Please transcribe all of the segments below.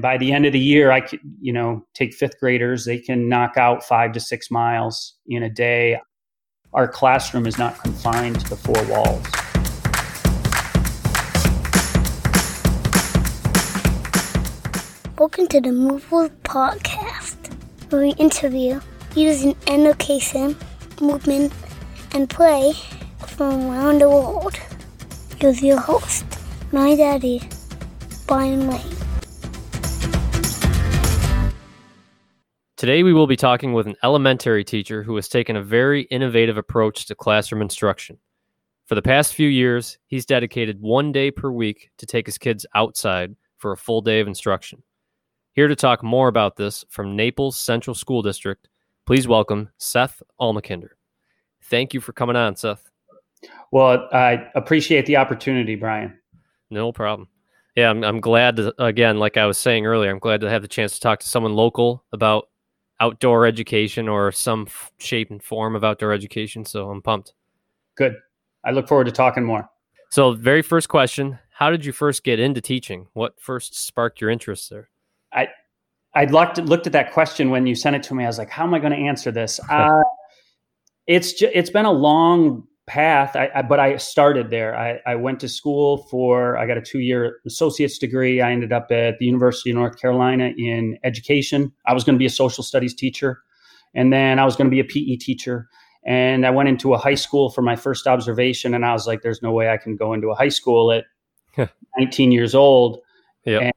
By the end of the year, I could, you know, take fifth graders, they can knock out five to six miles in a day. Our classroom is not confined to the four walls. Welcome to the Movable Podcast, where we interview using education, movement, and play from around the world. Here's your host, my daddy, Brian Lane. Today, we will be talking with an elementary teacher who has taken a very innovative approach to classroom instruction. For the past few years, he's dedicated one day per week to take his kids outside for a full day of instruction. Here to talk more about this from Naples Central School District, please welcome Seth Almakinder. Thank you for coming on, Seth. Well, I appreciate the opportunity, Brian. No problem. Yeah, I'm, I'm glad to, again, like I was saying earlier, I'm glad to have the chance to talk to someone local about outdoor education or some f- shape and form of outdoor education. So I'm pumped. Good. I look forward to talking more. So, very first question How did you first get into teaching? What first sparked your interest there? I I looked looked at that question when you sent it to me. I was like, how am I going to answer this? Uh, it's ju- it's been a long path, I, I, but I started there. I, I went to school for I got a two year associate's degree. I ended up at the University of North Carolina in education. I was going to be a social studies teacher, and then I was going to be a PE teacher. And I went into a high school for my first observation, and I was like, "There's no way I can go into a high school at 19 years old." Yep.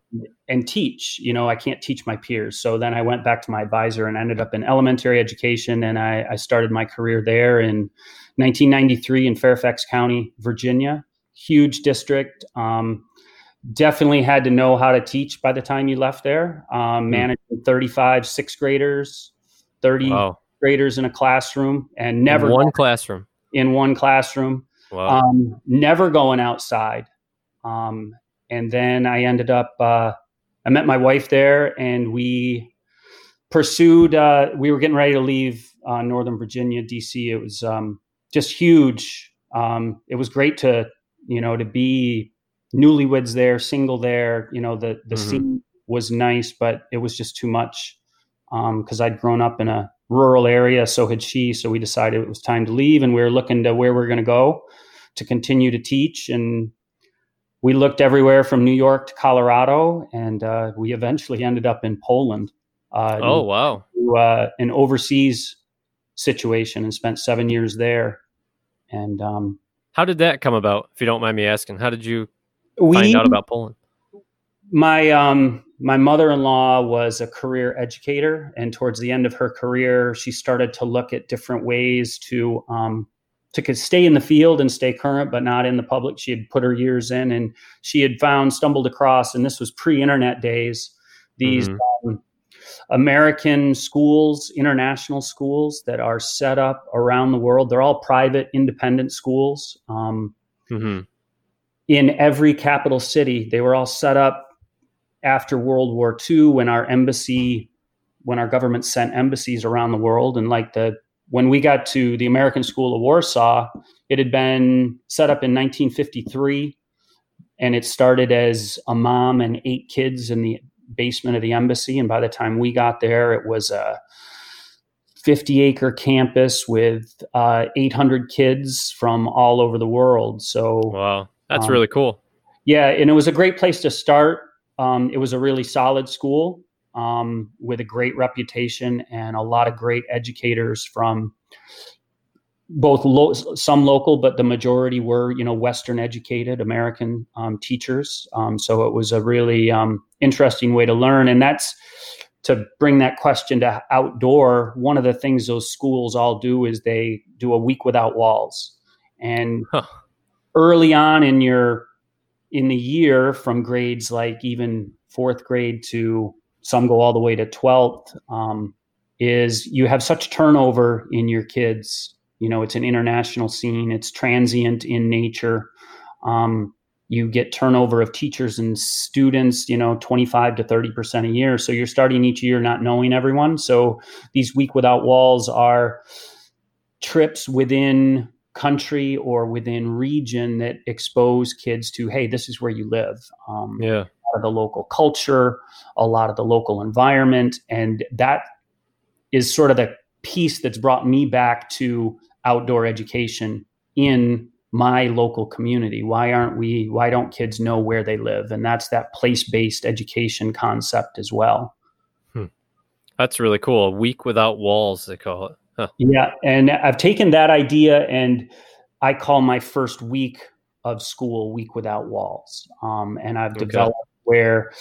And, teach. You know, I can't teach my peers. So then I went back to my advisor and ended up in elementary education. And I, I started my career there in 1993 in Fairfax County, Virginia. Huge district. Um, definitely had to know how to teach by the time you left there. Um, managing 35 sixth graders, 30 Wow. graders in a classroom, and never In one classroom. in one classroom Wow. um, never going outside. Um, and then I ended up, uh, I met my wife there and we pursued, uh, we were getting ready to leave uh, Northern Virginia, DC. It was um, just huge. Um, it was great to, you know, to be newlyweds there, single there. You know, the, the Mhm. scene was nice, but it was just too much because I'd grown up in a rural area. So had she. So we decided it was time to leave and we were looking to where we are going to go to continue to teach. And we looked everywhere from New York to Colorado, and uh, we eventually ended up in Poland. Uh, oh, wow. to, uh, an overseas situation and spent seven years there. And um, How did that come about, if you don't mind me asking? How did you we find out about Poland? my um my mother-in-law was a career educator and towards the end of her career she started to look at different ways to um to stay in the field and stay current but not in the public she had put her years in and she had found stumbled across and this was pre-internet days these Mhm. um, american schools international schools that are set up around the world they're all private independent schools um, hmm in every capital city. They were all set up after World War II when our embassy, when our government sent embassies around the world. And like the, when we got to the American School of Warsaw, it had been set up in 1953 and it started as a mom and eight kids in the basement of the embassy. And by the time we got there, it was a 50 acre campus with uh, 800 kids from all over the world. So, Wow. That's Um, really cool. yeah, and it was a great place to start. Um, it was a really solid school um, with a great reputation and a lot of great educators from both lo- some local, but the majority were you know Western educated American um, teachers. Um, so it was a really um, interesting way to learn, and that's to bring that question to outdoor. One of the things those schools all do is they do a week without walls, and Huh. early on in your in the year from grades like even fourth grade to some go all the way to 12th um, is you have such turnover in your kids. You know it's an international scene. It's transient in nature. Um, you get turnover of teachers and students you know 25 to 30 percent a year. So you're starting each year not knowing everyone. So these week without walls are trips within country or within region that expose kids to hey this is where you live. Um, Yeah. Of the local culture, a lot of the local environment. And that is sort of the piece that's brought me back to outdoor education in my local community. Why aren't we, why don't kids know where they live? And that's that place based education concept as well. Hmm. That's really cool. A week without walls, they call it. Huh. Yeah. And I've taken that idea and I call my first week of school week without walls. Um, and I've okay. developed where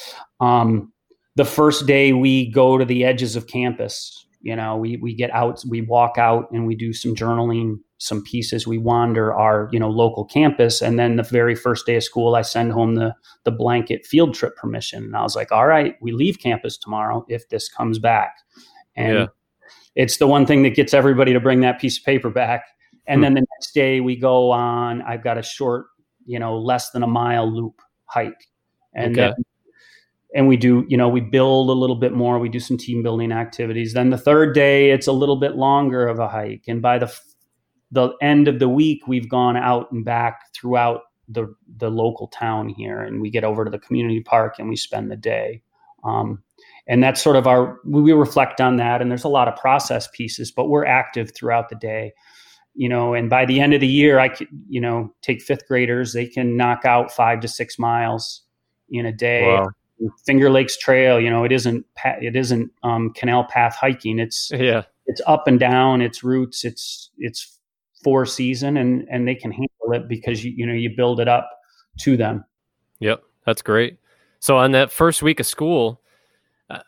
um, the first day we go to the edges of campus, you know, we, we get out, we walk out and we do some journaling, some pieces. We wander our, you know, local campus. And then the very first day of school, I send home the, the blanket field trip permission. And I was like, all right, we leave campus tomorrow if this comes back. And yeah. it's the one thing that gets everybody to bring that piece of paper back. And hmm. then the next day we go on, I've got a short, you know, less than a mile loop hike. And okay. then and we do you know we build a little bit more we do some team building activities. Then the third day it's a little bit longer of a hike. And by the the end of the week we've gone out and back throughout the the local town here and we get over to the community park and we spend the day. Um, and that's sort of our we reflect on that and there's a lot of process pieces but we're active throughout the day. You know and by the end of the year i could you know take fifth graders they can knock out five to six miles in a day wow. Finger Lakes Trail, you know, it isn't it isn't um, canal path hiking. It's yeah, it's up and down. It's routes. It's it's four season, and and they can handle it because you you know you build it up to them. Yep, that's great. So on that first week of school,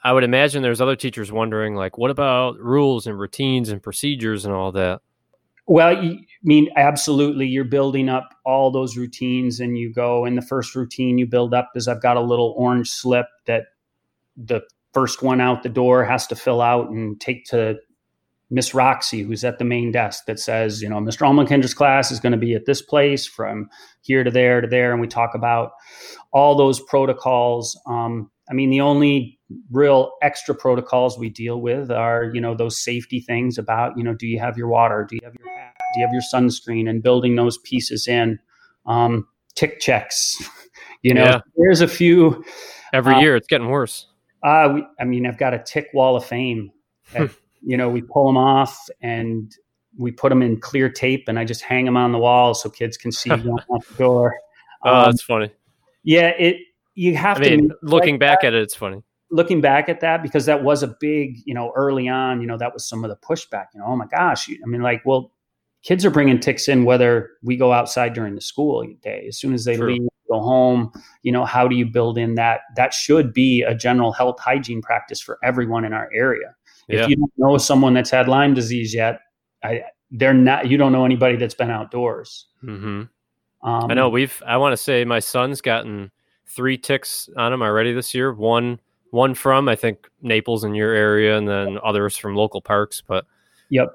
I would imagine there's other teachers wondering like, what about rules and routines and procedures and all that? Well, mean, absolutely. You're building up all those routines, and you go. And the first routine you build up is I've got a little orange slip that the first one out the door has to fill out and take to Miss Roxy, who's at the main desk, that says, you know, Mr. Almonkender's class is going to be at this place from here to there to there. And we talk about all those protocols. Um, I mean, the only real extra protocols we deal with are, you know, those safety things about, you know, do you have your water? Do you have your hat? Do you have your sunscreen? And building those pieces in. Um, tick checks. you know, yeah. there's a few. Every uh, year it's getting worse. Uh, we, I mean, I've got a tick wall of fame. At, you know, we pull them off and we put them in clear tape and I just hang them on the wall so kids can see going out the door. Um, oh, that's funny. Yeah, it you have I to mean, looking back that. at it, it's funny. Looking back at that because that was a big, you know, early on, you know, that was some of the pushback. You know, oh my gosh, I mean, like, well, kids are bringing ticks in whether we go outside during the school day. As soon as they True. leave, go home, you know, how do you build in that? That should be a general health hygiene practice for everyone in our area. Yeah. If you don't know someone that's had Lyme disease yet, I, they're not. You don't know anybody that's been outdoors. Mm-hmm. Um, I know we've. I want to say my son's gotten three ticks on him already this year. One one from I think Naples in your area, and then others from local parks. But yep,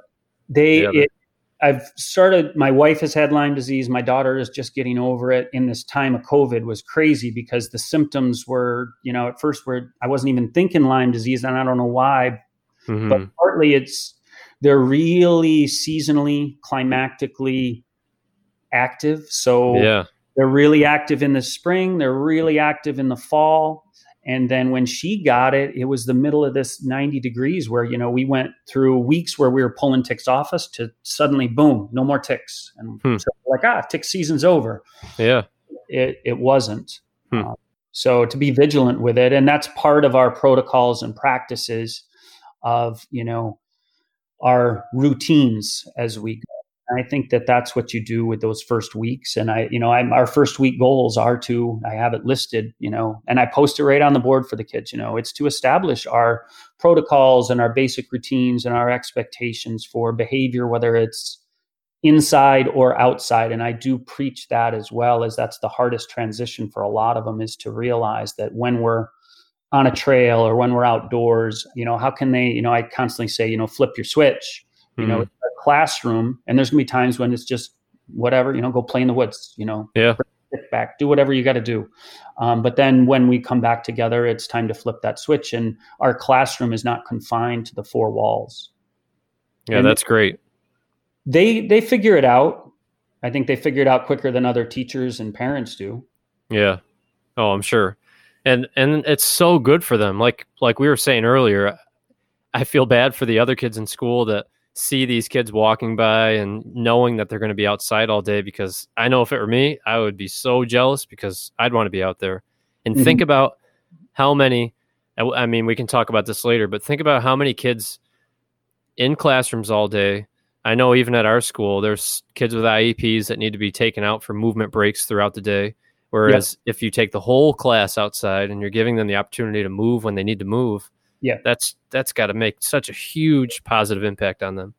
they. The it, I've started. My wife has had Lyme disease. My daughter is just getting over it. In this time of COVID, was crazy because the symptoms were, you know, at first were I wasn't even thinking Lyme disease, and I don't know why, mm-hmm. but partly it's they're really seasonally, climactically active. So yeah they're really active in the spring, they're really active in the fall. And then when she got it, it was the middle of this 90 degrees where, you know, we went through weeks where we were pulling ticks off us to suddenly, boom, no more ticks. And hmm. so like, ah, tick season's over. Yeah. It, it wasn't. Hmm. Uh, so to be vigilant with it. And that's part of our protocols and practices of, you know, our routines as we go. I think that that's what you do with those first weeks. And I, you know, I'm, our first week goals are to, I have it listed, you know, and I post it right on the board for the kids. You know, it's to establish our protocols and our basic routines and our expectations for behavior, whether it's inside or outside. And I do preach that as well, as that's the hardest transition for a lot of them is to realize that when we're on a trail or when we're outdoors, you know, how can they, you know, I constantly say, you know, flip your switch you mm-hmm. know, classroom, and there's gonna be times when it's just whatever, you know, go play in the woods, you know, yeah, back, do whatever you got to do. Um, but then when we come back together, it's time to flip that switch, and our classroom is not confined to the four walls. Yeah, and that's great. They they figure it out. I think they figure it out quicker than other teachers and parents do. Yeah. Oh, I'm sure. and and it's so good for them. Like like we were saying earlier, I feel bad for the other kids in school that see these kids walking by and knowing that they're going to be outside all day because I know if it were me, I would be so jealous because I'd want to be out there. And mm-hmm. think about how many I mean, we can talk about this later, but think about how many kids in classrooms all day. I know even at our school, there's kids with IEPs that need to be taken out for movement breaks throughout the day. Whereas if you take the whole class outside and you're giving them the opportunity to move when they need to move, yeah, that's that's got to make such a huge positive impact on them.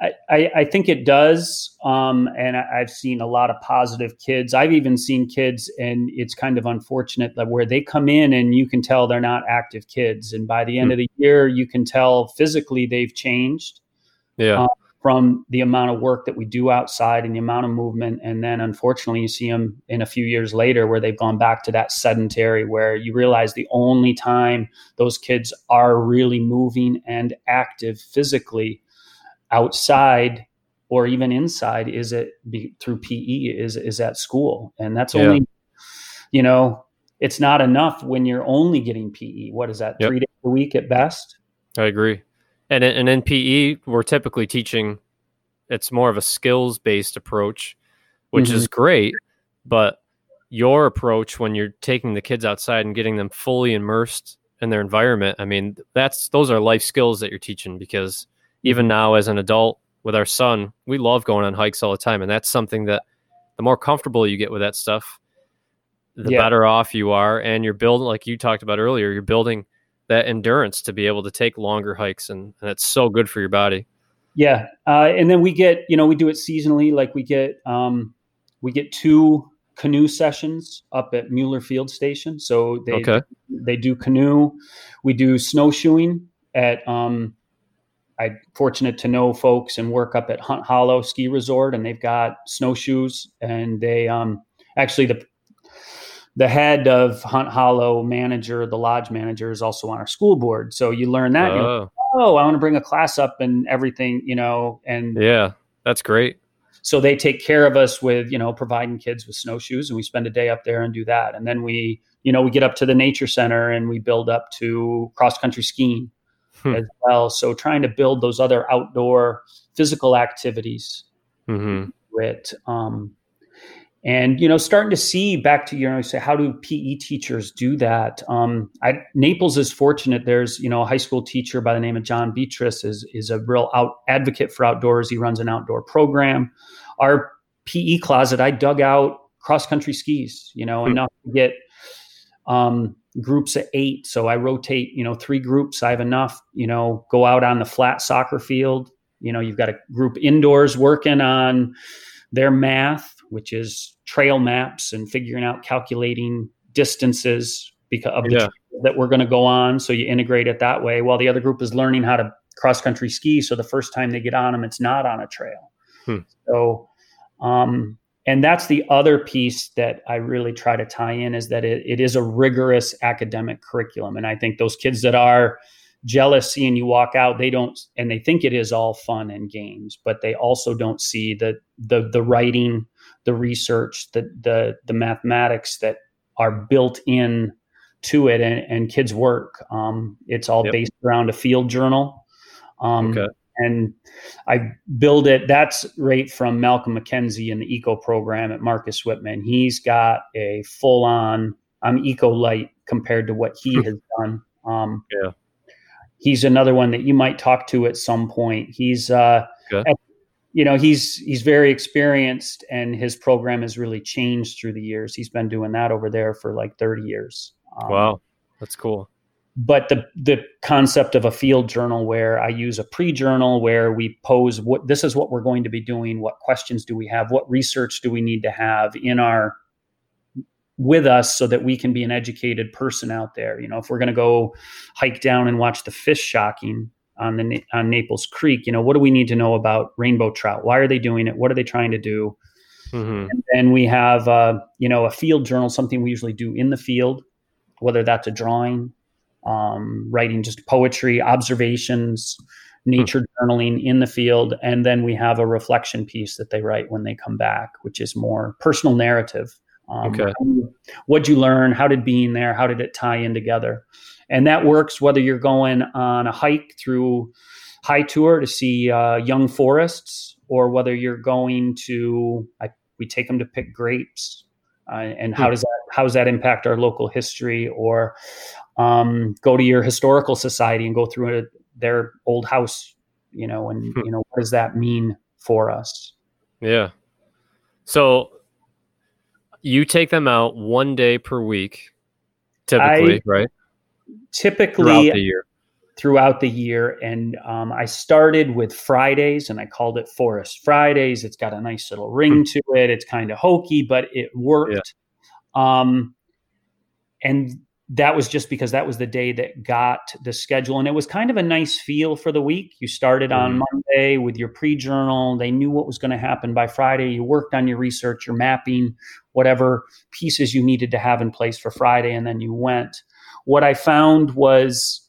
I, I, I think it does, um, and I, have seen a lot of positive kids. I've even seen kids, and it's kind of unfortunate that where they come in and you can tell they're not active kids, and by the end mm. of the year, you can tell physically they've changed. Yeah. Um, from the amount of work that we do outside and the amount of movement. And then unfortunately, you see them in a few years later where they've gone back to that sedentary, where you realize the only time those kids are really moving and active physically outside or even inside is it be, through PE is is at school. And that's only, yeah. you know, it's not enough when you're only getting PE. What is that? Yep. Three days a week at best? I agree. And and in PE, we're typically teaching. It's more of a skills based approach, which mm-hmm. is great. But your approach when you're taking the kids outside and getting them fully immersed in their environment, I mean, that's those are life skills that you're teaching because even mm-hmm. now as an adult with our son, we love going on hikes all the time, and that's something that the more comfortable you get with that stuff, the yeah. better off you are, and you're building like you talked about earlier. You're building that endurance to be able to take longer hikes and, and it's so good for your body. Yeah uh, and then we get you know we do it seasonally like we get um, we get two canoe sessions up at muller field station. So they okay. they do canoe. We do snowshoeing at um, i'm fortunate to know folks and work up at hunt hollow ski resort and they've got snowshoes and they um, actually the the head of Hunt Hollow manager, the lodge manager, is also on our school board. So you learn that. Oh, like, oh I want to bring a class up and everything, you know. And yeah, that's great. So they take care of us with, you know, providing kids with snowshoes, and we spend a day up there and do that. And then we, you know, we get up to the nature center and we build up to cross country skiing hmm. as well. So trying to build those other outdoor physical activities mm-hmm. with um, and you know starting to see back to you know say how do pe teachers do that? Um, I, naples is fortunate. There's you know a high school teacher by the name of john beatrice is is a real out advocate for outdoors. He runs an outdoor program. Our pe closet i dug out cross country skis you know mm-hmm. enough to get um, groups of eight. So i rotate you know three groups. I have enough you know go out on the flat soccer field. You know you've got a group indoors working on their math which is trail maps and figuring out calculating distances because of yeah. that we're going to go on. So you integrate it that way. While the other group is learning how to cross country ski, so the first time they get on them, it's not on a trail. Hmm. So, um, and that's the other piece that I really try to tie in is that it, it is a rigorous academic curriculum, and I think those kids that are jealous seeing you walk out they don't and they think it is all fun and games but they also don't see the the the writing the research, the the the mathematics that are built in to it and, and kids work. Um, it's all yep. based around a field journal. Um, okay. And I build it. That's right from Malcolm McKenzie in the Eco program at Marcus Whitman. He's got a full on. I'm Eco Light compared to what he has done. Um, yeah. He's another one that you might talk to at some point. He's uh, okay. You know he's he's very experienced and his program has really changed through the years. He's been doing that over there for like 30 years. Um, wow. That's cool. But the the concept of a field journal where i use a pre-journal where we pose what this is what we're going to be doing what questions do we have what research do we need to have in our with us so that we can be an educated person out there. You know if we're going to go hike down and watch the fish shocking on the on Naples Creek. You know, what do we need to know about rainbow trout? Why are they doing it? What are they trying to do? Mm-hmm. And then we have, uh, you know, a field journal, something we usually do in the field, whether that's a drawing, um, writing just poetry, observations, nature mm-hmm. journaling in the field, and then we have a reflection piece that they write when they come back, which is more personal narrative. Um, Okay. What'd you learn? How did being there? How did it tie in together? And that works whether you're going on a hike through High Tor to see uh, young forests, or whether you're going to I, we take them to pick grapes, uh, and how Hmm. does that how does that impact our local history? Or um, go to your historical society and go through a, their old house, you know, and Hmm. you know what does that mean for us? Yeah. So you take them out one day per week, typically, I- right? Typically, Throughout the year. throughout the year. And um, I started with Fridays and I called it Forest Fridays. It's got a nice little ring to it. It's kind of hokey, but it worked. Um, and that was just because that was the day that got the schedule. And it was kind of a nice feel for the week. You started on Mhm. Monday with your pre journal. They knew what was going to happen by Friday. You worked on your research, your mapping, whatever pieces you needed to have in place for Friday. And then you went. What I found was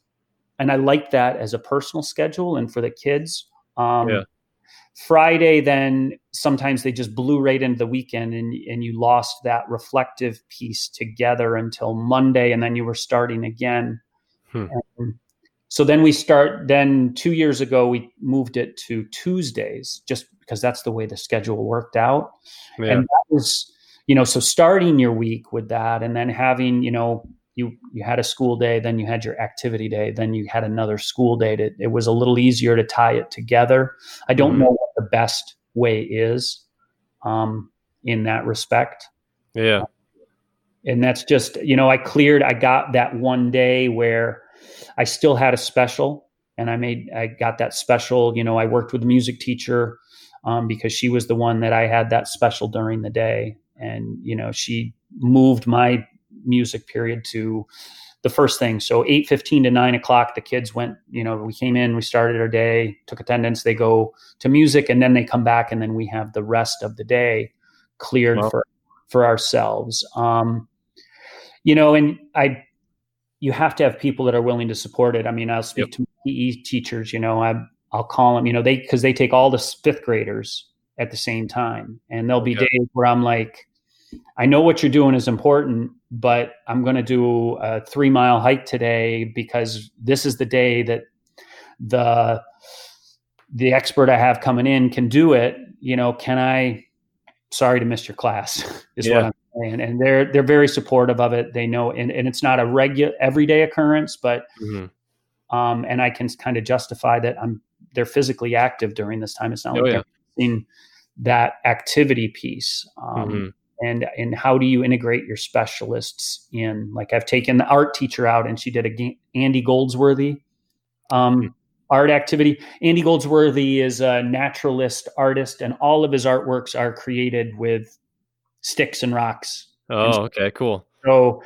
and I like that as a personal schedule and for the kids. Um, Yeah. Friday, then sometimes they just blew right into the weekend, and and you lost that reflective piece together until Monday, and then you were starting again. Hmm. And so then we start. Then two years ago, we moved it to Tuesdays, just because that's the way the schedule worked out Yeah. and that was you know so starting your week with that and then having you know you you had a school day then you had your activity day then you had another school day to, it was a little easier to tie it together i don't Mhm. know what the best way is um, in that respect yeah. and that's just you know i cleared i got that one day where i still had a special and i made i got that special you know i worked with a music teacher um, because she was the one that i had that special during the day and you know she moved my music period to the first thing so 8.15 to 9 o'clock the kids went you know we came in we started our day took attendance they go to music and then they come back and then we have the rest of the day cleared Wow. for for ourselves um, you know and i you have to have people that are willing to support it i mean i'll speak Yep. to pe teachers you know i i'll call them you know they because they take all the fifth graders at the same time and there'll be Okay. days where i'm like i know what you're doing is important but i'm going to do a three mile hike today because this is the day that the the expert i have coming in can do it you know can i sorry to miss your class is what i'm saying and they're they're very supportive of it they know and, and it's not a regular everyday occurrence but Mhm. um, and I can kind of justify that I'm they're physically active during this time. It's not Oh, like yeah. they're missing that activity piece. Um, Mhm. And and how do you integrate your specialists in? Like I've taken the art teacher out, and she did a Andy Goldsworthy um, art activity. Andy Goldsworthy is a naturalist artist, and all of his artworks are created with sticks and rocks Oh, okay, cool. so,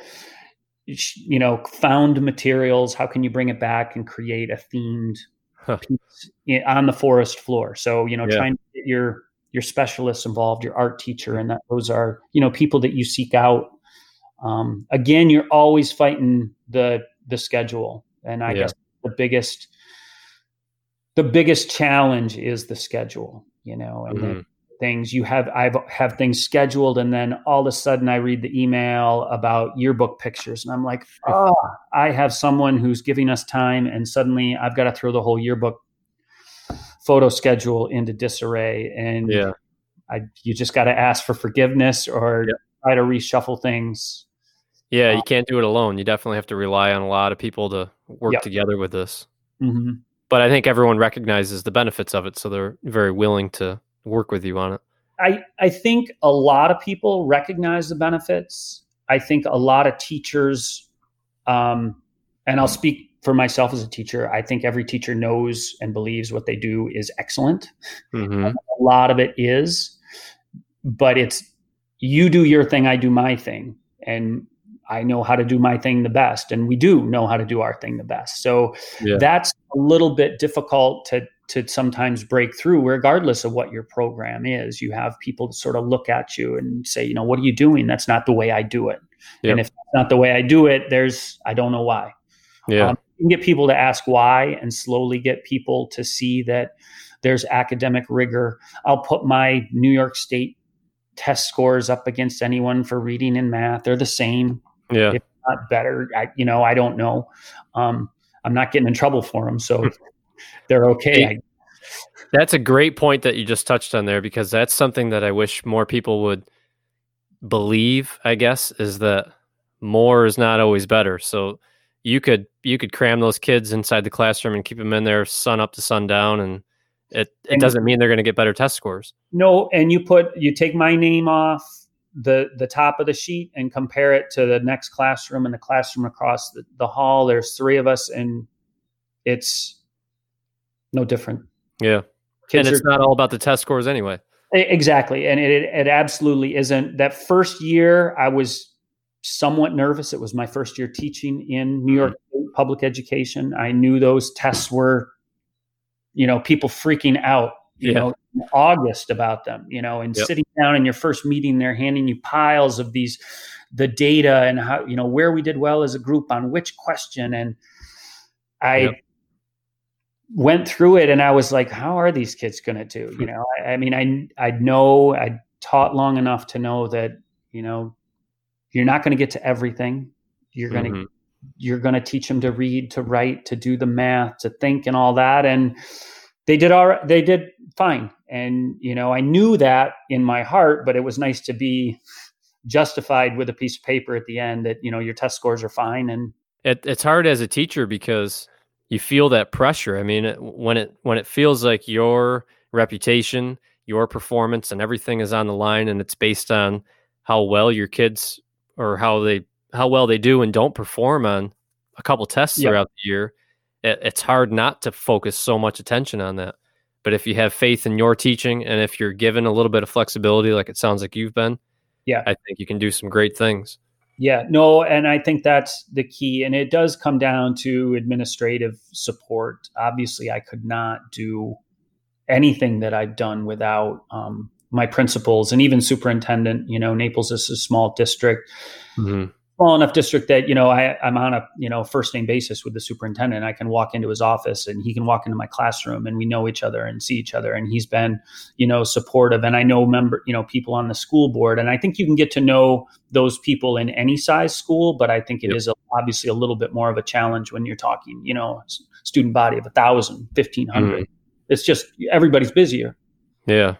you know, found materials. How can you bring it back and create a themed Huh. piece on the forest floor? So, you know, Yeah. trying to get your your specialists involved, your art teacher, and that those are you know people that you seek out. Um, again, you're always fighting the the schedule, and I Yeah. guess the biggest the biggest challenge is the schedule. You know, and then Mhm. things you have i've have things scheduled and then all of a sudden i read the email about yearbook pictures and i'm like oh i have someone who's giving us time and suddenly i've got to throw the whole yearbook photo schedule into disarray and Yeah. I, you just got to ask for forgiveness or Yep. try to reshuffle things Yeah, Uh, you can't do it alone. You definitely have to rely on a lot of people to work Yep. together with this. hmm But I think everyone recognizes the benefits of it, so they're very willing to work with you on it. I, I think a lot of people recognize the benefits. I think a lot of teachers, um, and I'll speak for myself as a teacher, I think every teacher knows and believes what they do is excellent. hmm A lot of it is, but it's you do your thing, I do my thing. And I know how to do my thing the best. And we do know how to do our thing the best. So Yeah. that's a little bit difficult to to sometimes break through regardless of what your program is you have people sort of look at you and say you know what are you doing that's not the way i do it Yep. and if that's not the way i do it there's i don't know why Yeah. um, can get people to ask why and slowly get people to see that there's academic rigor i'll put my new york state test scores up against anyone for reading and math. They're the same. Yeah. If not better. I, you know, I don't know. Um, I'm not getting in trouble for them, so they're okay. I, That's a great point that you just touched on there because that's something that I wish more people would believe, I guess, is that more is not always better. So you could you could cram those kids inside the classroom and keep them in there sun up to sundown and it, it And- doesn't mean they're going to get better test scores. no, and you put you take my name off the the top of the sheet and compare it to the next classroom and the classroom across the, the hall. There's three of us, and it's no different. Yeah. Kids and it's are- not all about the test scores anyway. Exactly. And it, it absolutely isn't. That first year, I was somewhat nervous. It was my first year teaching in New York mm-hmm. State public education. I knew those tests were, you know, people freaking out, you Yeah. know, in August about them, you know, and Yep. sitting down in your first meeting, they're handing you piles of these, the data and how, you know, where we did well as a group on which question. And I, Yep. went through it and I was like, how are these kids going to do? You hmm. know, I, I mean, I, I know I taught long enough to know that, you know, you're not going to get to everything. You're going to, Mhm. you're going to teach them to read, to write, to do the math, to think and all that. And they did all right. They did fine. And, you know, I knew that in my heart, but it was nice to be justified with a piece of paper at the end that, you know, your test scores are fine. And It, it's hard as a teacher because you feel that pressure. I mean, it, when it when it feels like your reputation, your performance, and everything is on the line, and it's based on how well your kids or how they how well they do and don't perform on a couple tests Yeah. throughout the year, it, it's hard not to focus so much attention on that. But if you have faith in your teaching, and if you're given a little bit of flexibility, like it sounds like you've been, Yeah. I think you can do some great things. Yeah, no, and I think that's the key. And it does come down to administrative support. Obviously, I could not do anything that I've done without um, my principals and even superintendent. You know, Naples is a small district, Mhm. small enough district that you know I, I'm on a you know first name basis with the superintendent. I can walk into his office and he can walk into my classroom and we know each other and see each other. And he's been you know supportive. And I know member you know people on the school board. And I think you can get to know those people in any size school, but I think it Yep. is a, obviously a little bit more of a challenge when you're talking you know student body of a thousand, fifteen hundred. It's just everybody's busier. Yeah.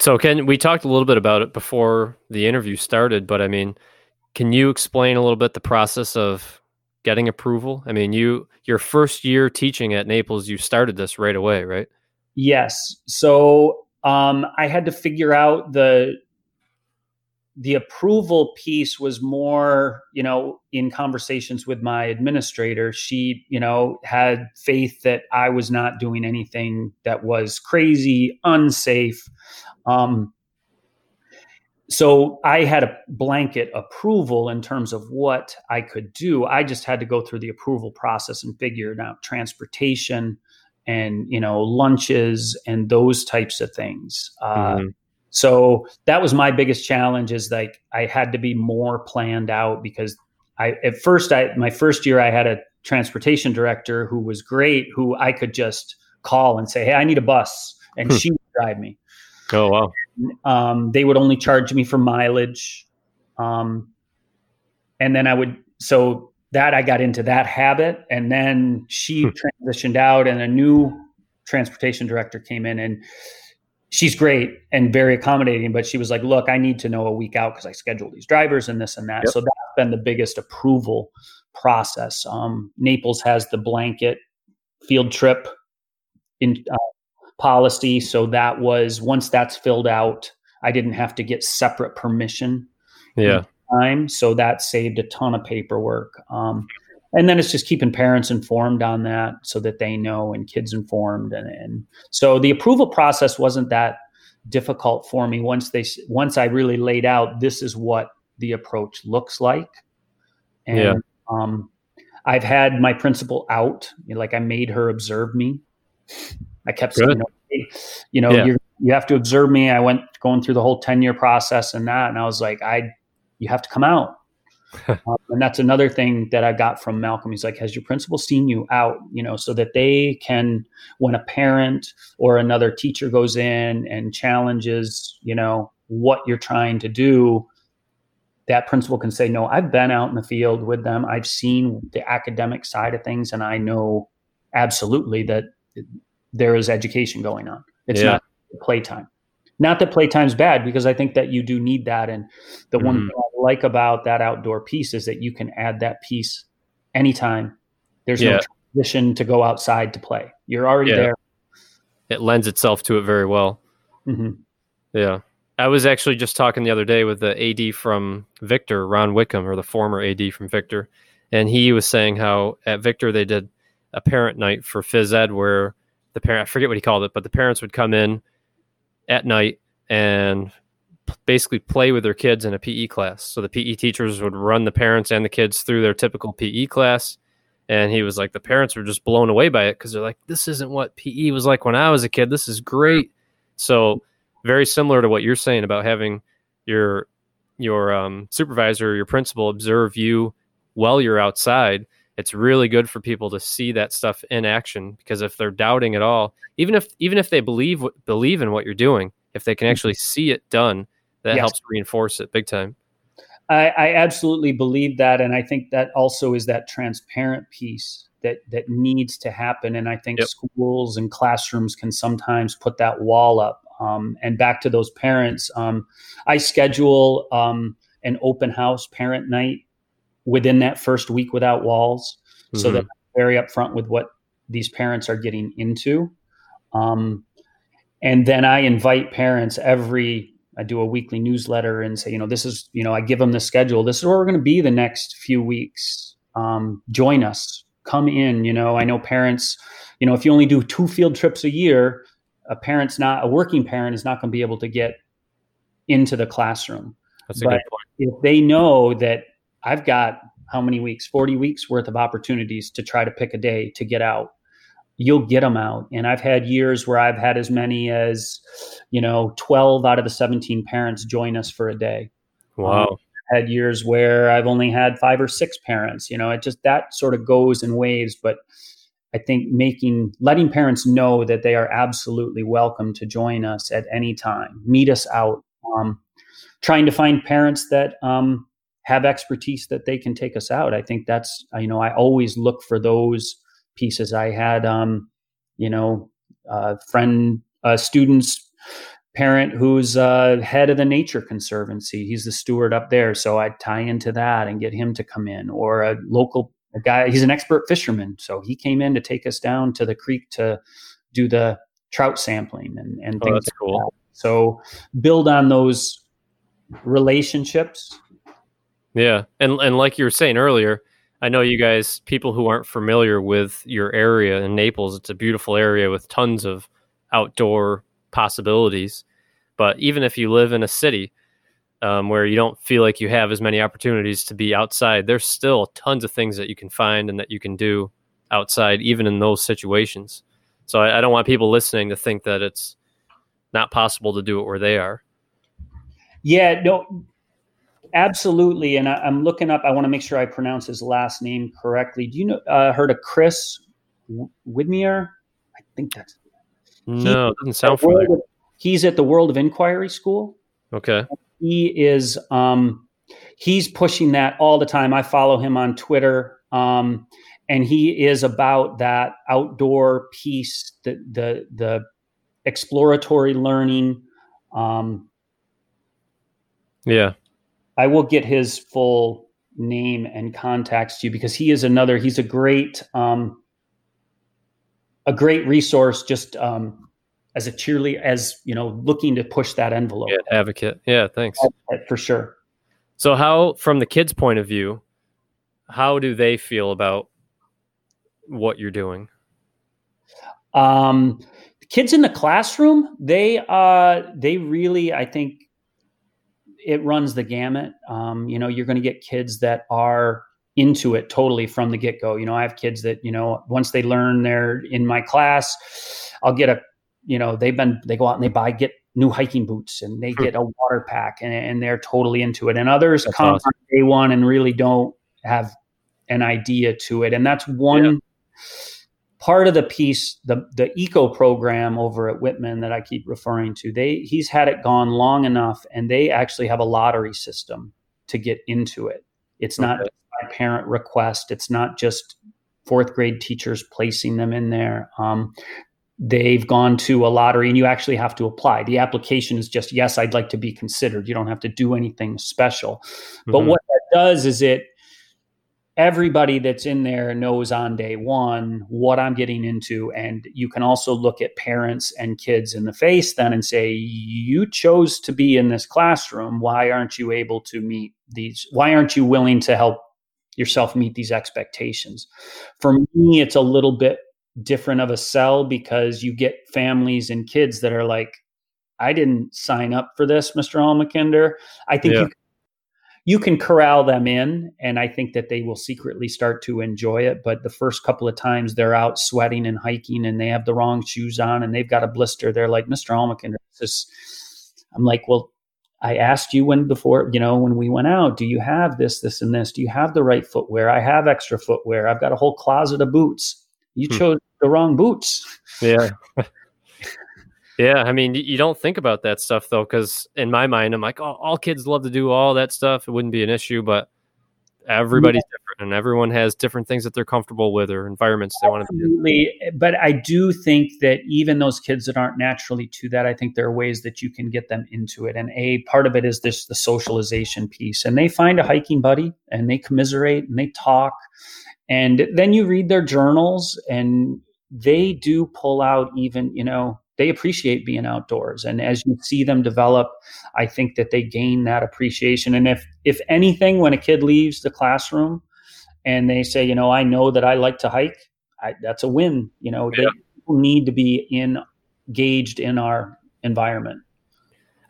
So Ken, we talked a little bit about it before the interview started, but I mean, can you explain a little bit the process of getting approval? I mean, you your first year teaching at Naples, you started this right away, right? Yes. So um, I had to figure out the the approval piece was more, you know, in conversations with my administrator. She, you know, had faith that I was not doing anything that was crazy, unsafe. Um, so I had a blanket approval in terms of what I could do. I just had to go through the approval process and figure it out transportation and you know lunches and those types of things. Uh, Mhm. so that was my biggest challenge is like I had to be more planned out because I at first I my first year I had a transportation director who was great who I could just call and say hey I need a bus and Hmm. she would drive me Oh wow. um, they would only charge me for mileage. Um, and then I would, so that I got into that habit. And then she Hmm. transitioned out, and a new transportation director came in, and she's great and very accommodating. But she was like, Look, I need to know a week out because I schedule these drivers and this and that. Yep. So that's been the biggest approval process. Um, Naples has the blanket field trip in uh, policy. So that was once that's filled out, I didn't have to get separate permission Yeah. time. So that saved a ton of paperwork. Um, and then it's just keeping parents informed on that so that they know and kids informed. And, and so the approval process wasn't that difficult for me once they once I really laid out this is what the approach looks like. And Yeah. um, I've had my principal out, you know, like I made her observe me. I kept saying, Good. you know, you know, Yeah. you have to observe me. I went going through the whole 10 year process and that, and I was like, I, you have to come out. um, and that's another thing that I got from Malcolm. He's like, has your principal seen you out, you know, so that they can, when a parent or another teacher goes in and challenges, you know, what you're trying to do, that principal can say, No, I've been out in the field with them. I've seen the academic side of things, and I know absolutely that there is education going on. It's yeah. not playtime. Not that playtime's bad, because I think that you do need that. And the mm-hmm. one thing I like about that outdoor piece is that you can add that piece anytime. There's yeah. no transition to go outside to play. You're already yeah. there. It lends itself to it very well. Mm-hmm. Yeah. I was actually just talking the other day with the AD from Victor, Ron Wickham, or the former AD from Victor, and he was saying how at Victor they did a parent night for phys ed where the parent I forget what he called it, but the parents would come in at night and basically play with their kids in a PE class. So the PE teachers would run the parents and the kids through their typical PE class. And he was like, the parents were just blown away by it because they're like, this isn't what PE was like when I was a kid. This is great. So very similar to what you're saying about having your your um, supervisor, your principal observe you while you're outside. It's really good for people to see that stuff in action because if they're doubting at all, even if even if they believe believe in what you're doing, if they can mm-hmm. actually see it done, that yes. helps reinforce it big time. I, I, absolutely believe that, and I think that also is that transparent piece that that needs to happen. And I think yep. schools and classrooms can sometimes put that wall up. Um, and back to those parents, um, I schedule um, an open house parent night within that first week without walls, mm-hmm. so that I'm very upfront with what these parents are getting into. Um, and then I invite parents every I do a weekly newsletter and say, you know, this is, you know, I give them the schedule. This is where we're going to be the next few weeks. Um, join us, come in. You know, I know parents, you know, if you only do two field trips a year, a parent's not, a working parent is not going to be able to get into the classroom. That's a but good point. If they know that I've got how many weeks, 40 weeks worth of opportunities to try to pick a day to get out you'll get them out. And I've had years where I've had as many as, you know, 12 out of the 17 parents join us for a day. Wow. Um, had years where I've only had five or six parents, you know, it just that sort of goes in waves. But I think making, letting parents know that they are absolutely welcome to join us at any time, meet us out, um, trying to find parents that, um, have expertise that they can take us out. I think that's, you know, I always look for those pieces. I had, um, you know, a friend, a student's parent who's uh, head of the Nature Conservancy. He's the steward up there, so I'd tie into that and get him to come in, or a local a guy. He's an expert fisherman, so he came in to take us down to the creek to do the trout sampling and and oh, things. Like cool. That. So build on those relationships. Yeah, and and like you were saying earlier, I know you guys, people who aren't familiar with your area in Naples, it's a beautiful area with tons of outdoor possibilities. But even if you live in a city um, where you don't feel like you have as many opportunities to be outside, there's still tons of things that you can find and that you can do outside, even in those situations. So I, I don't want people listening to think that it's not possible to do it where they are. Yeah, no, Absolutely, and I, am looking up. I want to make sure I pronounce his last name correctly. Do you know? Uh, heard of Chris Widmer? I think that's no. He, doesn't sound familiar. Of, he's at the World of Inquiry School. Okay. He is. Um, he's pushing that all the time. I follow him on Twitter, um, and he is about that outdoor piece, the the the exploratory learning. Um, yeah, I will get his full name and contacts to you because he is another. He's a great, um, a great resource. Just um, as a cheerleader, as you know, looking to push that envelope. Yeah, advocate. Yeah, thanks for sure. So, how, from the kids' point of view, how do they feel about what you're doing? Um, kids in the classroom, they uh, they really, I think, it runs the gamut. Um, you know, you're going to get kids that are into it totally from the get go. You know, I have kids that, you know, once they learn they're in my class, I'll get a, you know, they've been, they go out and they buy, get new hiking boots and they get a water pack and, and they're totally into it. And others that's come awesome. on day one and really don't have an idea to it. And that's one, yeah. Part of the piece, the the eco program over at Whitman that I keep referring to, they he's had it gone long enough, and they actually have a lottery system to get into it. It's not by parent request. It's not just fourth grade teachers placing them in there. Um, they've gone to a lottery, and you actually have to apply. The application is just yes, I'd like to be considered. You don't have to do anything special. Mm-hmm. But what that does is it everybody that's in there knows on day one what I'm getting into. And you can also look at parents and kids in the face then and say, You chose to be in this classroom. Why aren't you able to meet these? Why aren't you willing to help yourself meet these expectations? For me, it's a little bit different of a sell because you get families and kids that are like, I didn't sign up for this, Mr. Almekinder. I think yeah. you you can corral them in and i think that they will secretly start to enjoy it but the first couple of times they're out sweating and hiking and they have the wrong shoes on and they've got a blister they're like mr almakin this i'm like well i asked you when before you know when we went out do you have this this and this? Do you have the right footwear? I have extra footwear. I've got a whole closet of boots. You hmm. chose the wrong boots. Yeah Yeah, I mean, you don't think about that stuff though, because in my mind, I'm like, oh, all kids love to do all that stuff. It wouldn't be an issue, but everybody's yeah. different, and everyone has different things that they're comfortable with or environments they want to be. In. Eh, but I do think that even those kids that aren't naturally to that, I think there are ways that you can get them into it. And a part of it is this the socialization piece, and they find a hiking buddy, and they commiserate, and they talk, and then you read their journals, and they do pull out even you know they appreciate being outdoors. And as you see them develop i think that they gain that appreciation. And if if anything when a kid leaves the classroom and they say you know i know that i like to hike I, that's a win you know yeah. they need to be in, engaged in our environment.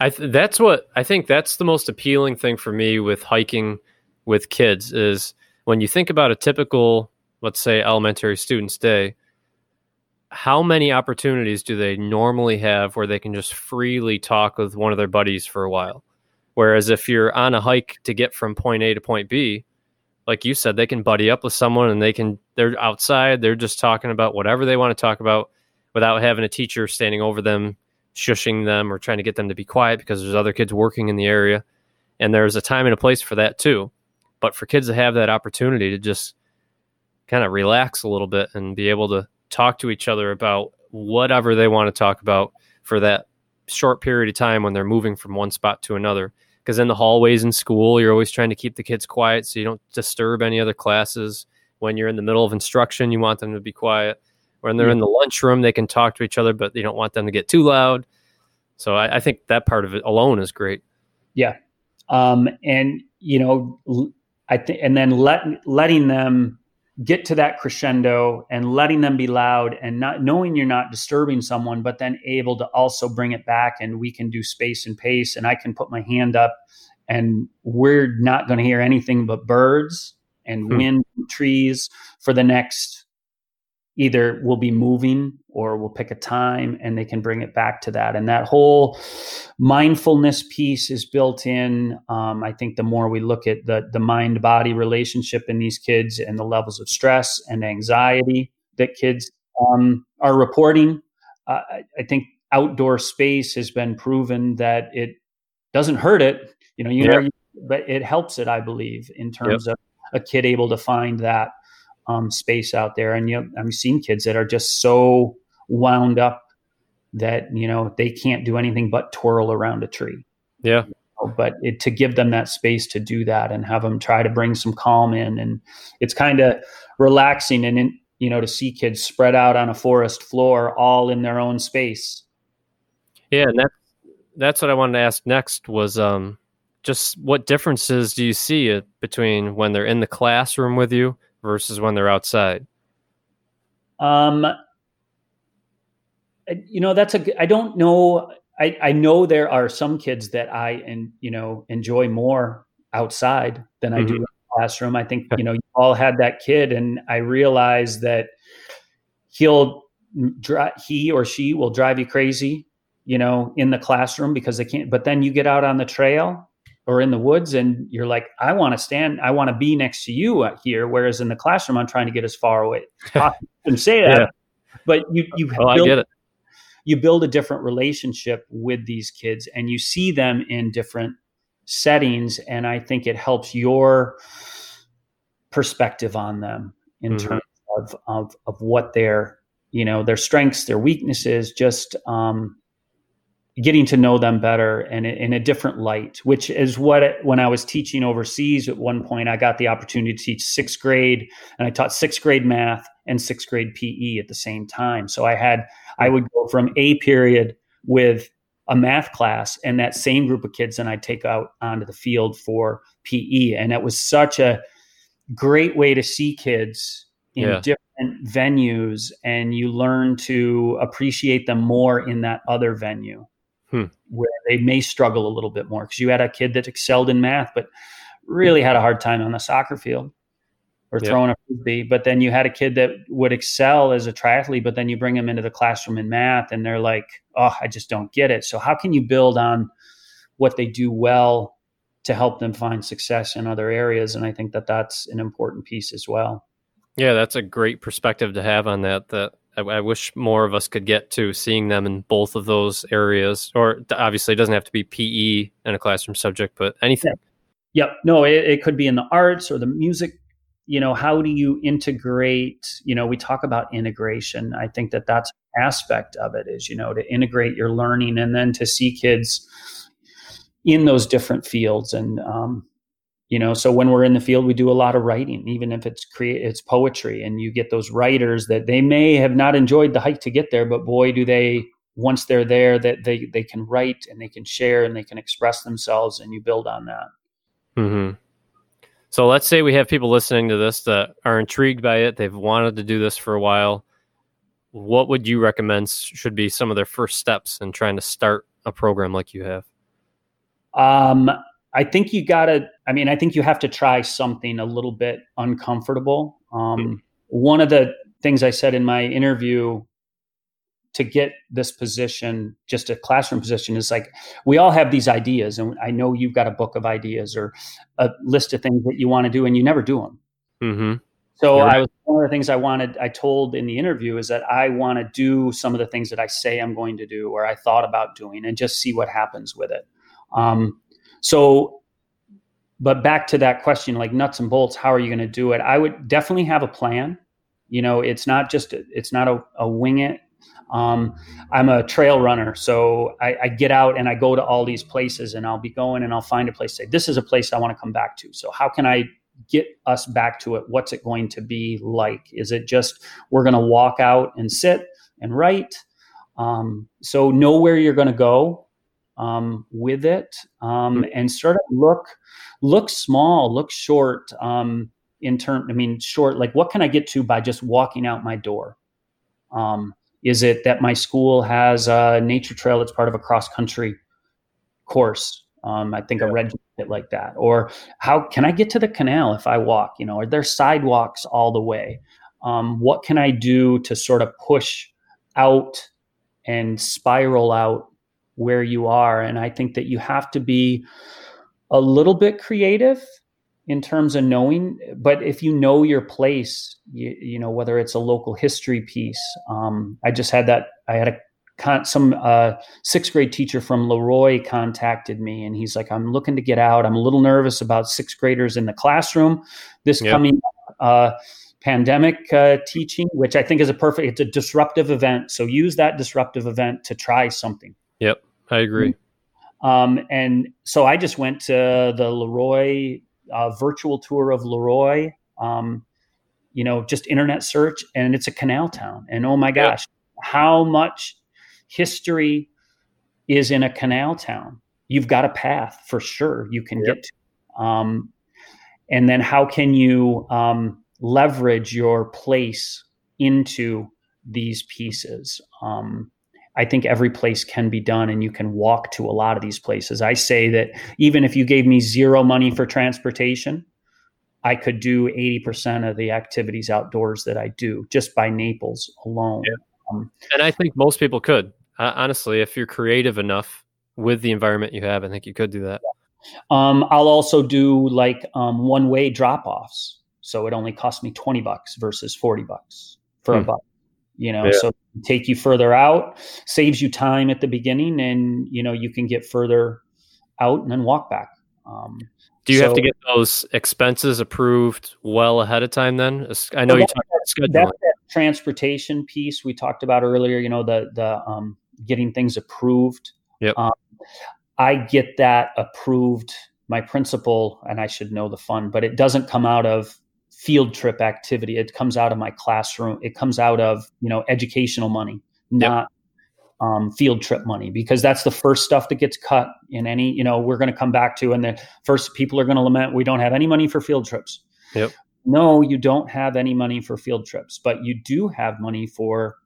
I th- that's what I think that's the most appealing thing for me with hiking with kids is when you think about a typical let's say elementary student's day how many opportunities do they normally have where they can just freely talk with one of their buddies for a while? Whereas if you're on a hike to get from point A to point B, like you said, they can buddy up with someone and they can they're outside, they're just talking about whatever they want to talk about without having a teacher standing over them, shushing them or trying to get them to be quiet because there's other kids working in the area. And there's a time and a place for that too. But for kids to have that opportunity to just kind of relax a little bit and be able to talk to each other about whatever they want to talk about for that short period of time when they're moving from one spot to another. Because in the hallways in school, you're always trying to keep the kids quiet so you don't disturb any other classes. When you're in the middle of instruction, you want them to be quiet. When they're in the lunchroom, they can talk to each other, but you don't want them to get too loud. So I, I think that part of it alone is great. Yeah, um, and you know, I think, and then let letting them get to that crescendo and letting them be loud and not knowing you're not disturbing someone, but then able to also bring it back and we can do space and pace and I can put my hand up and we're not going to hear anything but birds and hmm. wind trees for the next either we'll be moving or we'll pick a time and they can bring it back to that. And that whole mindfulness piece is built in. Um, I think the more we look at the, the mind body relationship in these kids and the levels of stress and anxiety that kids um, are reporting, uh, I, think outdoor space has been proven that it doesn't hurt it. You know, you yeah. know, but it helps it, I believe, in terms yep. of a kid able to find that um, space out there. And you know, I've seen kids that are just so wound up that you know they can't do anything but twirl around a tree. Yeah. But it, to give them that space to do that and have them try to bring some calm in, and it's kind of relaxing and in, you know to see kids spread out on a forest floor, all in their own space. Yeah, and that's that's what I wanted to ask next was um, just what differences do you see between when they're in the classroom with you versus when they're outside? Um, you know, that's a. I don't know. I I know there are some kids that I and you know enjoy more outside than I mm-hmm. do in the classroom. I think you know you all had that kid, and I realize that he'll drive. He or she will drive you crazy, you know, in the classroom because they can't. But then you get out on the trail or in the woods and you're like i want to stand i want to be next to you here whereas in the classroom i'm trying to get as far away and say that but you you oh, build, I get it. You build a different relationship with these kids, and you see them in different settings, and I think it helps your perspective on them in mm-hmm. terms of, of of what their you know their strengths, their weaknesses, just um, getting to know them better and in a different light, which is what when I was teaching overseas at one point, I got the opportunity to teach sixth grade and I taught sixth grade math and sixth grade PE at the same time. So I had, I would go from a period with a math class and that same group of kids and I'd take out onto the field for PE. And it was such a great way to see kids in yeah. different venues and you learn to appreciate them more in that other venue hmm. where they may struggle a little bit more because you had a kid that excelled in math, but really had a hard time on the soccer field or throwing a frisbee. But then you had a kid that would excel as a triathlete, but then you bring them into the classroom in math and they're like, oh, I just don't get it. So, how can you build on what they do well to help them find success in other areas? And I think that that's an important piece as well. Yeah, that's a great perspective to have on that. That I, I, wish more of us could get to seeing them in both of those areas. Or obviously, it doesn't have to be PE and a classroom subject, but anything. Yeah. Yep. No, it, it could be in the arts or the music. You know, how do you integrate? You know, we talk about integration. I think that that's aspect of it is you know to integrate your learning and then to see kids in those different fields and um, you know so when we're in the field we do a lot of writing even if it's create it's poetry and you get those writers that they may have not enjoyed the hike to get there but boy do they once they're there that they they can write and they can share and they can express themselves and you build on that. Mm-hmm. so let's say we have people listening to this that are intrigued by it. They've wanted to do this for a while. What would you recommend should be some of their first steps in trying to start a program like you have? Um I think you gotta. I mean, I think you have to try something a little bit uncomfortable. Um, mm-hmm. One of the things I said in my interview to get this position, just a classroom position, is like we all have these ideas, and I know you've got a book of ideas or a list of things that you want to do, and you never do them. Mm-hmm. So I was one of the things I wanted. I told in the interview is that I want to do some of the things that I say I'm going to do, or I thought about doing, and just see what happens with it. Um, so, but back to that question, like nuts and bolts, how are you going to do it? I would definitely have a plan. You know, it's not just it's not a, a wing it. Um, I'm a trail runner, so I, I, get out and I go to all these places, and I'll be going and I'll find a place. Say, this is a place I want to come back to. So, how can I get us back to it? What's it going to be like? Is it just we're going to walk out and sit and write? Um, so, know where you're going to go um, with it um, mm-hmm. and sort of look look small, look short um, in term. I mean, short like what can I get to by just walking out my door? Um, is it that my school has a nature trail that's part of a cross country course? Um, I think yeah. I read it like that. Or how can I get to the canal if I walk? You know, are there sidewalks all the way? Um, what can I do to sort of push out and spiral out where you are. And I think that you have to be a little bit creative in terms of knowing, but if you know your place, you, you know, whether it's a local history piece, um, I just had that, I had a Con- some uh, sixth grade teacher from Leroy contacted me and he's like, I'm looking to get out. I'm a little nervous about sixth graders in the classroom this yep. coming uh, pandemic uh, teaching, which I think is a perfect, it's a disruptive event. So use that disruptive event to try something. Yep. I agree. Um, and so I just went to the Leroy uh, virtual tour of Leroy. Um, you know, just internet search, and it's a canal town. And oh my gosh, how much history is in a canal town? You've got a path for sure you can yep. get to. Um, and then how can you um, leverage your place into these pieces? Um, I think every place can be done and you can walk to a lot of these places. I say that even if you gave me zero money for transportation, I could do 80% of the activities outdoors that I do just by Naples alone. Yeah. Um, and I think most people could. Uh, honestly, if you're creative enough with the environment you have, I think you could do that. Um, I'll also do like um, one way drop offs. So it only costs me 20 bucks versus 40 bucks for hmm. a buck you know Yeah. so take you further out saves you time at the beginning and you know you can get further out and then walk back um, Do you have to get those expenses approved well ahead of time? Then I know you that- talked about that transportation piece we talked about earlier you know the the um, getting things approved Yep. um, i get that approved my principal and i should know the fund but it doesn't come out of field trip activity it comes out of my classroom it comes out of you know educational money not um, field trip money because that's the first stuff that gets cut in any you know we're going to come back to and the first people are going to lament we don't have any money for field trips Yep. no you don't have any money for field trips but you do have money for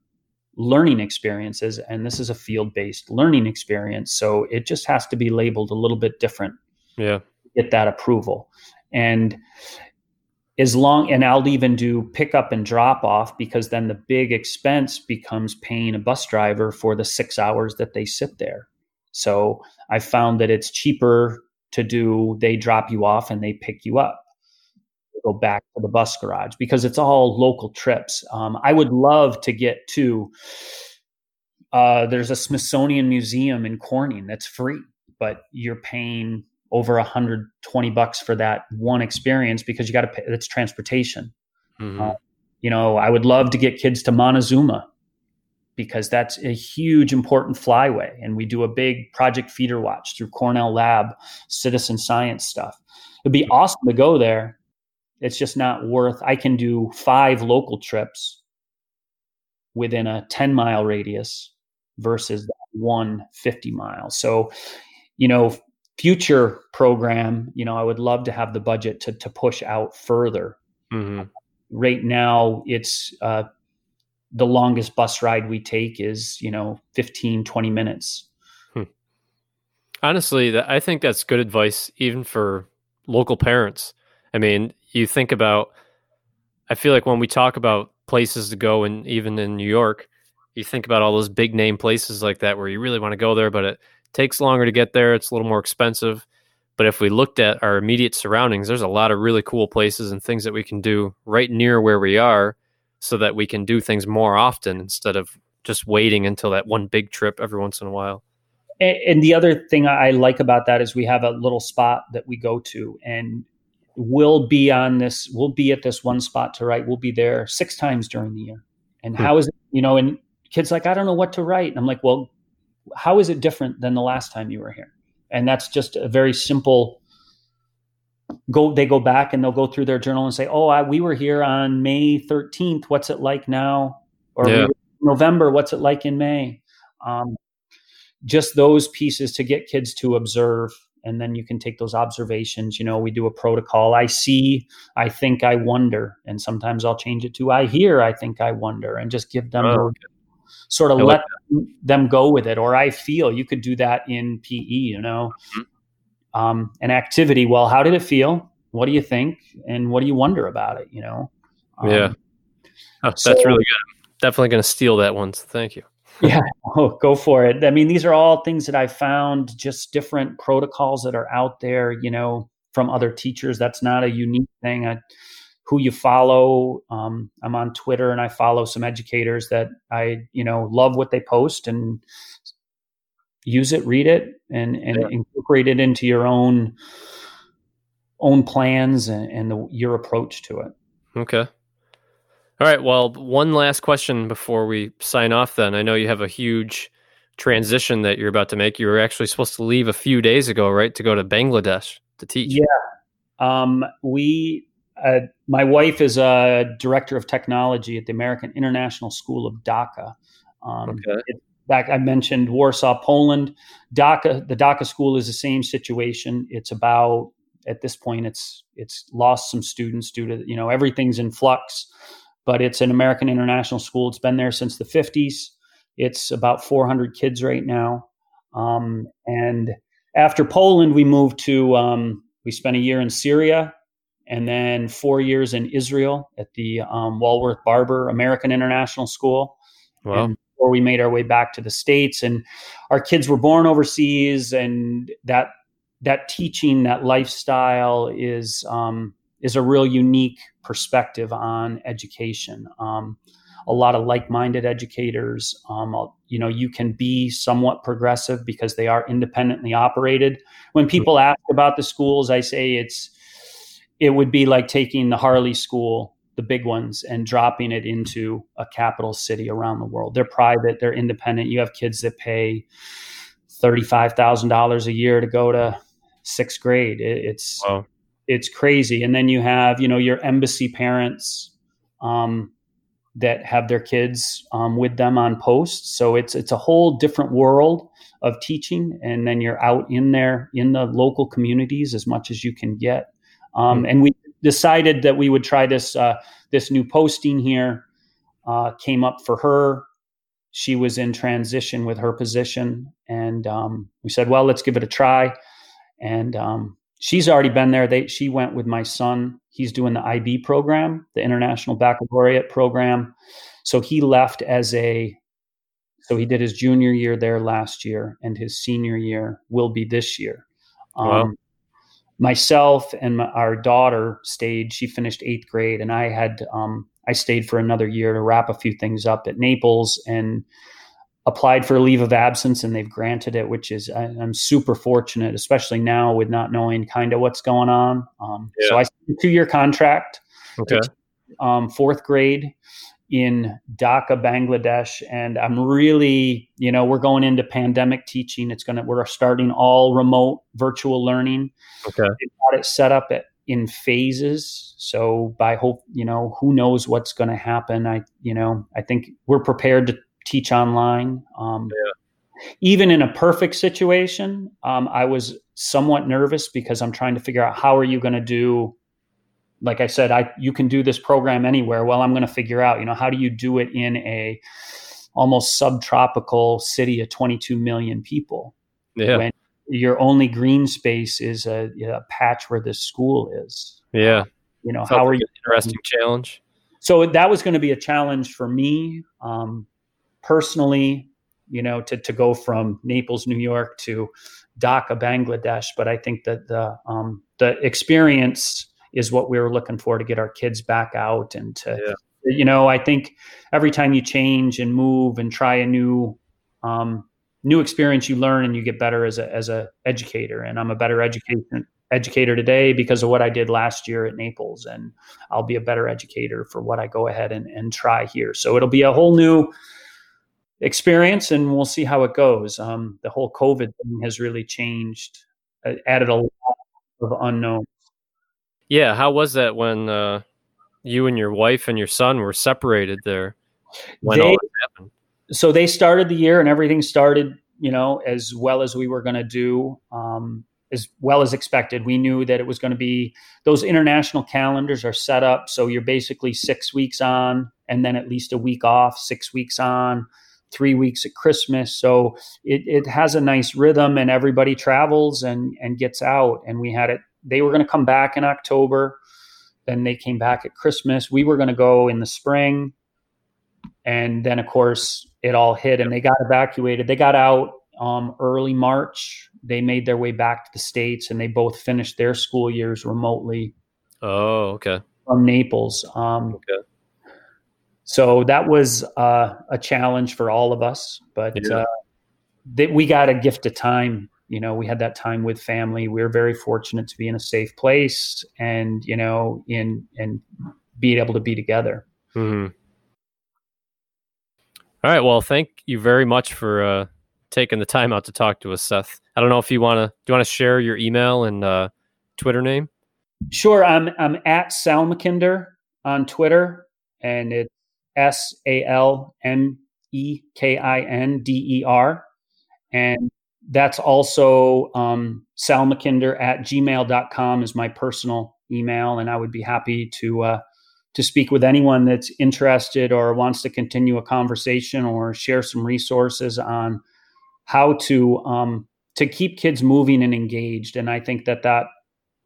learning experiences and this is a field based learning experience so it just has to be labeled a little bit different yeah. get that approval. And as long, and I'll even do pickup and drop off because then the big expense becomes paying a bus driver for the six hours that they sit there. So I found that it's cheaper to do, they drop you off and they pick you up. Go back to the bus garage because it's all local trips. Um, I would love to get to, uh, there's a Smithsonian Museum in Corning that's free, but you're paying over 120 bucks for that one experience because you got to pay it's transportation. Mhm. Uh, you know i would love to get kids to montezuma because that's a huge important flyway and we do a big project feeder watch through cornell lab citizen science stuff. It'd be awesome to go there. It's just not worth i can do five local trips within a 10 mile radius versus that one 50 miles so you know future program you know i would love to have the budget to, to push out further Mhm. right now it's uh, the longest bus ride we take is you know 15 20 minutes Honestly, that, I think that's good advice, even for local parents. I mean, you think about, I feel like when we talk about places to go, and even in New York, you think about all those big name places like that where you really want to go there, but it takes longer to get there. It's a little more expensive. But if we looked at our immediate surroundings, there's a lot of really cool places and things that we can do right near where we are so that we can do things more often instead of just waiting until that one big trip every once in a while. and, the other thing i like about that is we have a little spot that we go to and we'll be on this we'll be at this one spot to write we'll be there six times during the year and Hmm. how is it you know and kids like i don't know what to write and i'm like well how is it different than the last time you were here? And that's just a very simple go they go back and they'll go through their journal and say oh I, we were here on may 13th what's it like now? Or Yeah. november. What's it like in may? Um, just those pieces to get kids to observe and then you can take those observations. You know we do a protocol. I see i think i wonder. And sometimes i'll change it to i hear i think i wonder and just give them Oh, those- sort of like let them go with it or i feel you could do that in pe you know Mm-hmm. um, an activity well how did it feel what do you think and what do you wonder about it you know Um, Yeah. Oh, that's so- really good. Definitely going to steal that one. So thank you. yeah oh, go for it i mean these are all things that i found just different protocols that are out there you know from other teachers that's not a unique thing I, who you follow um, i'm on twitter and i follow some educators that i you know love what they post and use it read it and and Yeah. incorporate it into your own own plans and, and the, your approach to it Okay. All right. Well, one last question before we sign off then. I know you have a huge transition that you're about to make. You were actually supposed to leave a few days ago, right? To go to Bangladesh to teach. Yeah. Um, we, uh, my wife is a director of technology at the American International School of Dhaka. Um, Okay. it- back, I mentioned Warsaw, Poland. Dhaka, the Dhaka school is the same situation. It's about at this point, it's it's lost some students due to you know everything's in flux, but it's an American International School. It's been there since the 50s. It's about 400 kids right now, um, and after Poland, we moved to um, we spent a year in Syria and then four years in Israel at the um, Walworth Barbour American International School. Wow. And before we made our way back to the states, and our kids were born overseas, and that that teaching, that lifestyle is um, is a real unique perspective on education. Um, a lot of like-minded educators. Um, you know, you can be somewhat progressive because they are independently operated. When people ask about the schools, I say it's it would be like taking the Harley School, the big ones, and dropping it into a capital city around the world. They're private, they're independent. You have kids that pay thirty-five thousand dollars a year to go to sixth grade. It, it's wow. it's crazy. And then you have you know your embassy parents. Um, that have their kids um, with them on post. So it's it's a whole different world of teaching, and then you're out in there in the local communities as much as you can get. Um, mm-hmm. And we decided that we would try this uh, this new posting here. Uh, came up for her. She was in transition with her position, and um, we said, "Well, let's give it a try." And um, she's already been there. They she went with my son He's doing the IB program, the International Baccalaureate program. So he left as a, so he did his junior year there last year, and his senior year will be this year. Um, wow. Myself and my, our daughter stayed. She finished eighth grade, and I had um, I stayed for another year to wrap a few things up at Naples and applied for a leave of absence and they've granted it, which is I, am super fortunate, especially now with not knowing kind of what's going on. Um, yeah. So I two year contract, okay, um, fourth grade in Dhaka, Bangladesh, and I'm really, you know, we're going into pandemic teaching. It's gonna we're starting all remote virtual learning. Okay, they got it set up at in phases. So by hope, you know, who knows what's going to happen. I, you know, I think we're prepared to teach online. Um, yeah. Even in a perfect situation, um, I was somewhat nervous because I'm trying to figure out how are you going to do. Like I said, I you can do this program anywhere. Well, I'm going to figure out, you know, how do you do it in a almost subtropical city of 22 million people? Yeah. When your only green space is a, a patch where this school is. Yeah. You know, how are you? Interesting challenge. So that was going to be a challenge for me. Um, personally, you know, to, to go from Naples, New York to Dhaka, Bangladesh. But I think that the um, the experience is what we were looking for to get our kids back out and to, yeah. you know, I think every time you change and move and try a new um, new experience, you learn and you get better as a as a educator. And I'm a better education educator today because of what I did last year at Naples, and I'll be a better educator for what I go ahead and, and try here. So it'll be a whole new experience, and we'll see how it goes. Um, the whole COVID thing has really changed, uh, added a lot of unknowns. Yeah, how was that when uh, you and your wife and your son were separated there? When they, all happened? So they started the year, and everything started, you know, as well as we were going to do. Um, as well as expected. We knew that it was going to be those international calendars are set up so you're basically six weeks on and then at least a week off, six weeks on, three weeks at Christmas. So it, it has a nice rhythm and everybody travels and, and gets out. And we had it, they were going to come back in October. Then they came back at Christmas. We were going to go in the spring. And then, of course, it all hit and they got evacuated. They got out um, early March. They made their way back to the States and they both finished their school years remotely. Oh, okay. From Naples. Um, okay so that was uh, a challenge for all of us but yeah. uh, that we got a gift of time you know we had that time with family. We are very fortunate to be in a safe place and you know in and being able to be together. Mm-hmm. all right. Well thank you very much for uh, taking the time out to talk to us seth. I don't know if you want to do you want to share your email and uh, twitter name? Sure. I'm i'm at salmekinder on twitter and it's S A L M E K I N D E R. And that's also um, salmekinder at gmail.com is my personal email. And I would be happy to, uh, to speak with anyone that's interested or wants to continue a conversation or share some resources on how to, um, to keep kids moving and engaged. And I think that that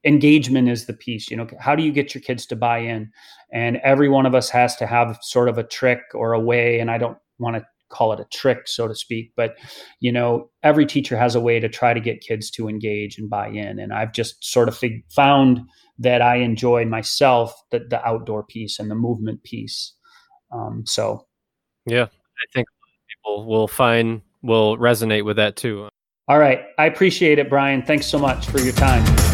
engagement is the piece you know how do you get your kids to buy in and every one of us has to have sort of a trick or a way and i don't want to call it a trick so to speak but you know every teacher has a way to try to get kids to engage and buy in and i've just sort of fig- found that i enjoy myself the, the outdoor piece and the movement piece Um, so, yeah, I think people will find will resonate with that too. All right, I appreciate it, Brian. Thanks so much for your time.